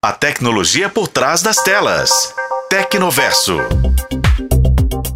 A tecnologia por trás das telas. Tecnoverso.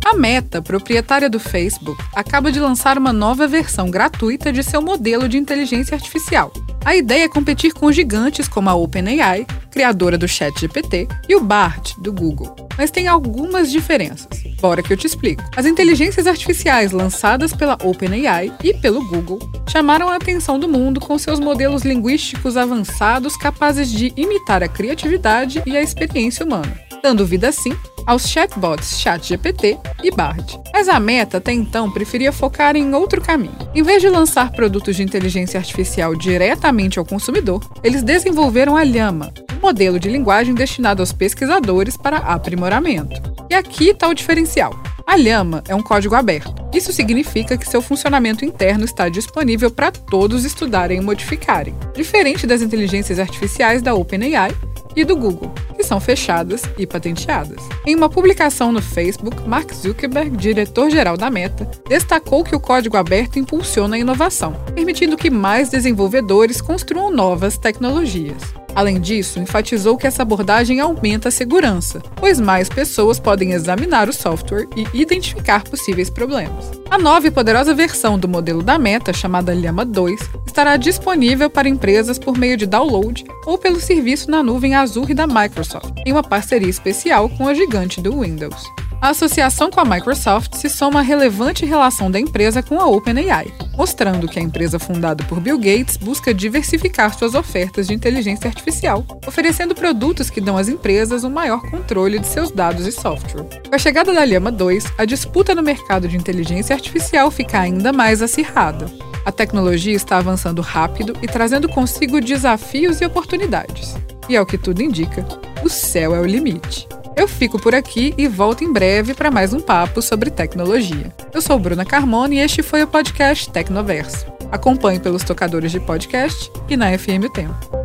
A Meta, proprietária do Facebook, acaba de lançar uma nova versão gratuita de seu modelo de inteligência artificial. A ideia é competir com gigantes como a OpenAI, criadora do ChatGPT, e o BART, do Google. Mas tem algumas diferenças. Bora que eu te explico. As inteligências artificiais lançadas pela OpenAI e pelo Google chamaram a atenção do mundo com seus modelos linguísticos avançados capazes de imitar a criatividade e a experiência humana, dando vida assim aos chatbots ChatGPT e Bard. Mas a Meta até então preferia focar em outro caminho. Em vez de lançar produtos de inteligência artificial diretamente ao consumidor, eles desenvolveram a Llama, modelo de linguagem destinado aos pesquisadores para aprimoramento. E aqui está o diferencial. A Llama é um código aberto. Isso significa que seu funcionamento interno está disponível para todos estudarem e modificarem, diferente das inteligências artificiais da OpenAI e do Google, que são fechadas e patenteadas. Em uma publicação no Facebook, Mark Zuckerberg, diretor-geral da Meta, destacou que o código aberto impulsiona a inovação, permitindo que mais desenvolvedores construam novas tecnologias. Além disso, enfatizou que essa abordagem aumenta a segurança, pois mais pessoas podem examinar o software e identificar possíveis problemas. A nova e poderosa versão do modelo da Meta, chamada Llama 2, estará disponível para empresas por meio de download ou pelo serviço na nuvem Azure da Microsoft, em uma parceria especial com a gigante do Windows. A associação com a Microsoft se soma à relevante relação da empresa com a OpenAI, mostrando que a empresa fundada por Bill Gates busca diversificar suas ofertas de inteligência artificial, oferecendo produtos que dão às empresas um maior controle de seus dados e software. Com a chegada da Llama 2, a disputa no mercado de inteligência artificial fica ainda mais acirrada. A tecnologia está avançando rápido e trazendo consigo desafios e oportunidades. E ao que tudo indica, o céu é o limite. Eu fico por aqui e volto em breve para mais um papo sobre tecnologia. Eu sou Bruna Carmona e este foi o podcast Tecnoverso. Acompanhe pelos tocadores de podcast e na FM o Tempo.